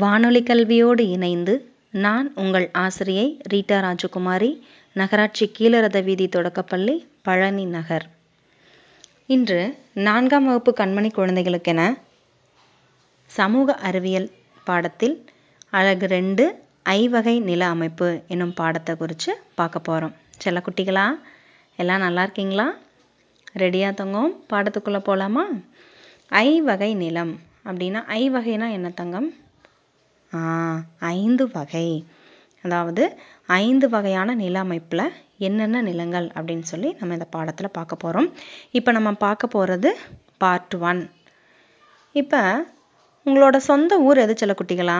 வானொலி கல்வியோடு இணைந்து நான் உங்கள் ஆசிரியை ரீட்டா ராஜகுமாரி நகராட்சி கீழரத வீதி தொடக்கப்பள்ளி பழனி நகர். இன்று நான்காம் வகுப்பு கண்மணி குழந்தைகளுக்கென சமூக அறிவியல் பாடத்தில் அழகு ரெண்டு ஐவகை நில அமைப்பு என்னும் பாடத்தை குறித்து பார்க்க போகிறோம் செல்லக்குட்டிகளா எல்லாம் நல்லா இருக்கீங்களா? ரெடியாக தங்கம்? பாடத்துக்குள்ளே போகலாமா ஐவகை நிலம் அப்படின்னா ஐவகைனா என்ன தங்கம்? ஐந்து வகை. அதாவது ஐந்து வகையான நில அமைப்பில் என்னென்ன நிலங்கள் அப்படின்னு சொல்லி நம்ம இந்த பாடத்தில் பார்க்க போகிறோம் இப்போ நம்ம பார்க்க போகிறது பார்ட் ஒன் இப்போ உங்களோட சொந்த ஊர் எது சில குட்டிகளா?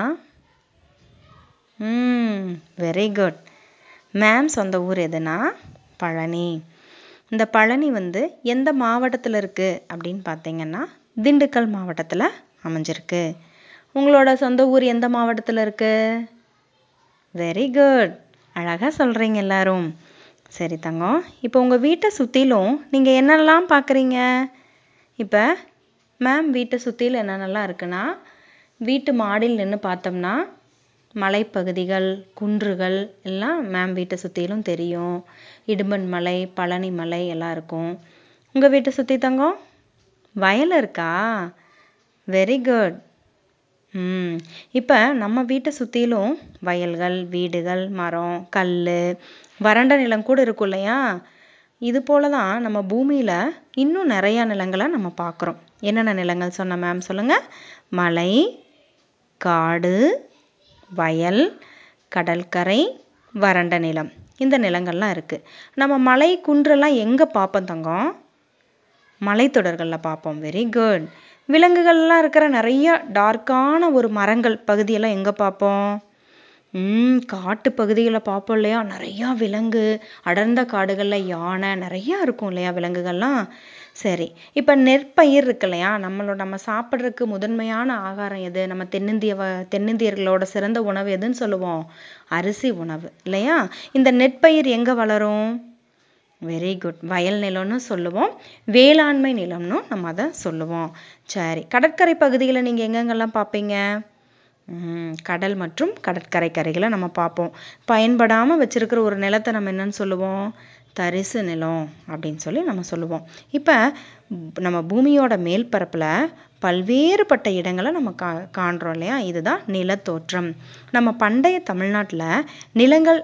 ம் வெரி குட் மேம் சொந்த ஊர் எதுனா? பழனி. இந்த பழனி வந்து எந்த மாவட்டத்தில் இருக்குது அப்படின்னு பார்த்தீங்கன்னா திண்டுக்கல் மாவட்டத்தில் அமைஞ்சிருக்கு. உங்களோட சொந்த ஊர் எந்த மாவட்டத்தில் இருக்குது வெரி குட் அழகாக சொல்கிறீங்க எல்லாரும். சரி தங்கம் இப்போ உங்கள் வீட்டை சுற்றிலும் நீங்கள் என்னெல்லாம் பார்க்குறீங்க இப்போ மேம் வீட்டை சுற்றிலும் என்னென்னலாம் இருக்குன்னா வீட்டு மாடியில் நின்று பார்த்தோம்னா மலைப்பகுதிகள் குன்றுகள் எல்லாம் மேம் வீட்டை சுற்றிலும் தெரியும். இடும்பன் மலை பழனி மலை எல்லாம் இருக்கும். உங்கள் வீட்டை சுற்றி தங்கம் வயல் இருக்கா? வெரி குட் ம். இப்போ நம்ம வீட்டை சுற்றிலும் வயல்கள் வீடுகள் மரம் கல் வறண்ட நிலம் கூட இருக்கும் இல்லையா? இது போல தான் நம்ம பூமியில் இன்னும் நிறையா நிலங்களை நம்ம பார்க்குறோம். என்னென்ன நிலங்கள் சொன்ன மேம் சொல்லுங்கள் மலை காடு வயல் கடற்கரை வறண்ட நிலம். இந்த நிலங்கள்லாம் இருக்குது நம்ம மலை குன்றெல்லாம் எங்கே பார்ப்போம் தங்கம்? மலைத்தொடர்களில் பார்ப்போம். வெரி குட் விலங்குகள்லாம் இருக்கிற நிறைய டார்க்கான ஒரு மரங்கள் பகுதியெல்லாம் எங்கே பார்ப்போம்? ம் காட்டு பகுதிகளை பார்ப்போம் இல்லையா? நிறையா விலங்கு அடர்ந்த காடுகளில் யானை நிறையா இருக்கும் இல்லையா விலங்குகள்லாம்? சரி இப்போ நெற்பயிர் இருக்கு இல்லையா? நம்மளோட நம்ம சாப்பிட்றதுக்கு முதன்மையான ஆகாரம் எது? நம்ம தென்னிந்திய வ தென்னிந்தியர்களோட சிறந்த உணவு எதுன்னு சொல்லுவோம்? அரிசி உணவு இல்லையா? இந்த நெற்பயிர் எங்கே வளரும்? வெரி குட் வயல் நிலம்னு சொல்லுவோம். வேளாண்மை நிலம்னு நம்ம அதை சொல்லுவோம். சரி. கடற்கரை பகுதியில் நீங்கள் எங்கெங்கெல்லாம் பார்ப்பீங்க? கடல் மற்றும் கடற்கரை கரைகளை நம்ம பார்ப்போம். பயன்படாமல் வச்சுருக்கிற ஒரு நிலத்தை நம்ம என்னன்னு சொல்லுவோம்? தரிசு நிலம் அப்படின்னு சொல்லி நம்ம சொல்லுவோம். இப்போ நம்ம பூமியோட மேல் பரப்பில் பல்வேறுபட்ட இடங்களை நம்ம கா காண்றோம் இல்லையா? இதுதான் நிலத்தோற்றம். நம்ம பண்டைய தமிழ்நாட்டில் நிலங்கள்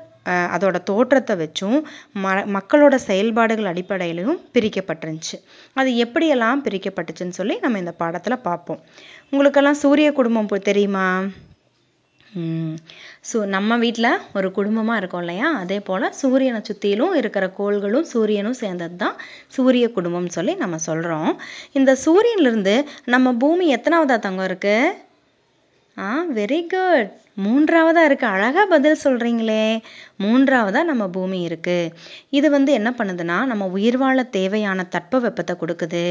அதோட தோற்றத்தை வச்சும் ம மக்களோட செயல்பாடுகள் அடிப்படையிலையும் பிரிக்கப்பட்டிருந்துச்சு. அது எப்படியெல்லாம் பிரிக்கப்பட்டுச்சுன்னு சொல்லி நம்ம இந்த பாடத்தில் பார்ப்போம். உங்களுக்கெல்லாம் சூரிய குடும்பம் தெரியுமா? ஸோ நம்ம வீட்டில் ஒரு குடும்பமாக இருக்கோம் இல்லையா? அதே போல் சூரியனை சுற்றிலும் இருக்கிற கோள்களும் சூரியனும் சேர்ந்தது தான் சூரிய குடும்பம்னு சொல்லி நம்ம சொல்கிறோம் இந்த சூரியன்லேருந்து நம்ம பூமி எத்தனாவதா தங்கம் இருக்குது ஆ வெரி குட் மூன்றாவதாக இருக்குது அழகாக பதில் சொல்கிறீங்களே மூன்றாவதாக நம்ம பூமி இருக்குது இது வந்து என்ன பண்ணுதுன்னா நம்ம உயிர் வாழ தேவையான தட்ப வெப்பத்தை கொடுக்குது.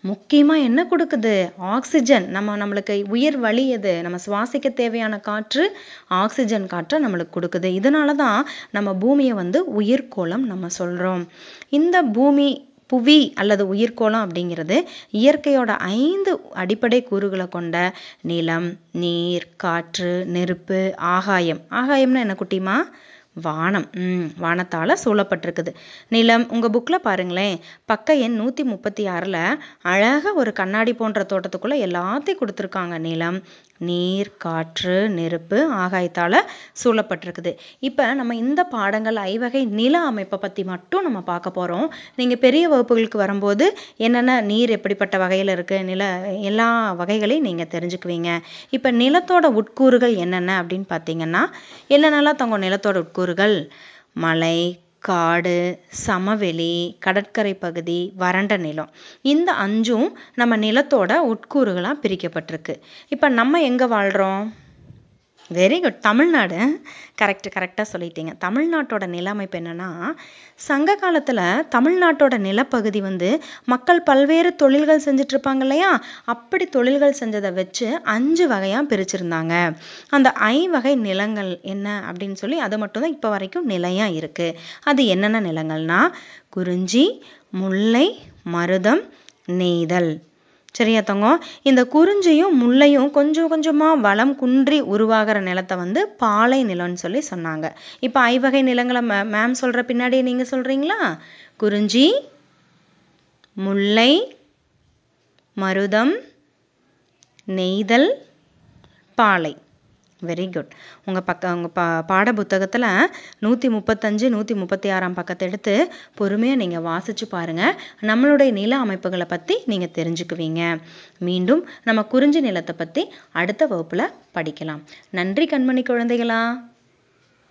முக்கியமாக என்ன கொடுக்குது? ஆக்சிஜன். நம்ம நம்மளுக்கு உயிர் வழி எது? நம்ம சுவாசிக்க தேவையான காற்று ஆக்சிஜன் காற்றை நம்மளுக்கு கொடுக்குது. இதனால தான் நம்ம பூமியை வந்து உயிர்கோளம் நம்ம சொல்கிறோம் இந்த பூமி புவி அல்லது உயிர்கோளம் அப்படிங்கிறது இயற்கையோட ஐந்து அடிப்படை கூறுகளை கொண்ட நிலம் நீர் காற்று நெருப்பு ஆகாயம். ஆகாயம்னா என்ன குட்டிமா வானம். ம் வானத்தால் சூழப்பட்டிருக்குது. நிலம் உங்கள் புக்கில் பாருங்களேன். பக்க எண் நூற்றி முப்பத்தி ஆறில் அழகாக ஒரு கண்ணாடி போன்ற தோட்டத்துக்குள்ளே எல்லாத்தையும் கொடுத்துருக்காங்க. நிலம் நீர் காற்று நெருப்பு ஆகாயத்தால் சூழப்பட்டிருக்குது. இப்போ நம்ம இந்த பாடங்கள் ஐவகை நில அமைப்பை பற்றி மட்டும் நம்ம பார்க்க போகிறோம் நீங்கள் பெரிய வகுப்புகளுக்கு வரும்போது என்னென்ன நீர் எப்படிப்பட்ட வகையில் இருக்குது நில எல்லா வகைகளையும் நீங்கள் தெரிஞ்சுக்குவீங்க. இப்போ நிலத்தோட உட்கூறுகள் என்னென்ன அப்படின்னு பார்த்தீங்கன்னா என்னென்னலாம் தங்க நிலத்தோட உட்கூறு? உட்கூறுகள் மலை காடு சமவெளி கடற்கரை பகுதி வறண்ட நிலம். இந்த அஞ்சும் நம்ம நிலத்தோட உட்கூறுகளாக பிரிக்கப்பட்டிருக்கு. இப்போ நம்ம எங்கே வாழ்கிறோம் வெரி குட் தமிழ்நாடு. கரெக்ட் கரெக்டாக சொல்லிட்டீங்க. தமிழ்நாட்டோட நிலமைப்பு என்னென்னா சங்க காலத்தில் தமிழ்நாட்டோட நிலப்பகுதி வந்து மக்கள் பல்வேறு தொழில்கள் செஞ்சிட்ருப்பாங்க இல்லையா? அப்படி தொழில்கள் செஞ்சதை வச்சு அஞ்சு வகையாக பிரிச்சிருந்தாங்க. அந்த ஐவகை நிலங்கள் என்ன அப்படின்னு சொல்லி அது மட்டும்தான் இப்போ வரைக்கும் நிலையாக இருக்குது அது என்னென்ன நிலங்கள்னா குறிஞ்சி முல்லை மருதம் நெய்தல். சரியா தங்கம் இந்த குறிஞ்சியும் முல்லையும் கொஞ்சம் கொஞ்சமாக வளம் குன்றி உருவாகிற நிலத்தை வந்து பாலை நிலம்னு சொல்லி சொன்னாங்க. இப்போ ஐவகை நிலங்களை மே மேம் சொல்கிற பின்னாடி நீங்கள் சொல்கிறீங்களா குறிஞ்சி முல்லை மருதம் நெய்தல் பாலை. வெரி குட் உங்கள் பக்க உங்கள் பா பாட புத்தகத்தில் நூற்றி முப்பத்தஞ்சு நூற்றி முப்பத்தி ஆறாம் பக்கத்தை எடுத்து பொறுமையாக நீங்கள் வாசித்து பாருங்கள் நம்மளுடைய நில அமைப்புகளை பற்றி நீங்கள் தெரிஞ்சுக்குவீங்க. மீண்டும் நம்ம குறிஞ்சி நிலத்தை பற்றி அடுத்த வகுப்பில் படிக்கலாம். நன்றி கண்மணி குழந்தைகளா!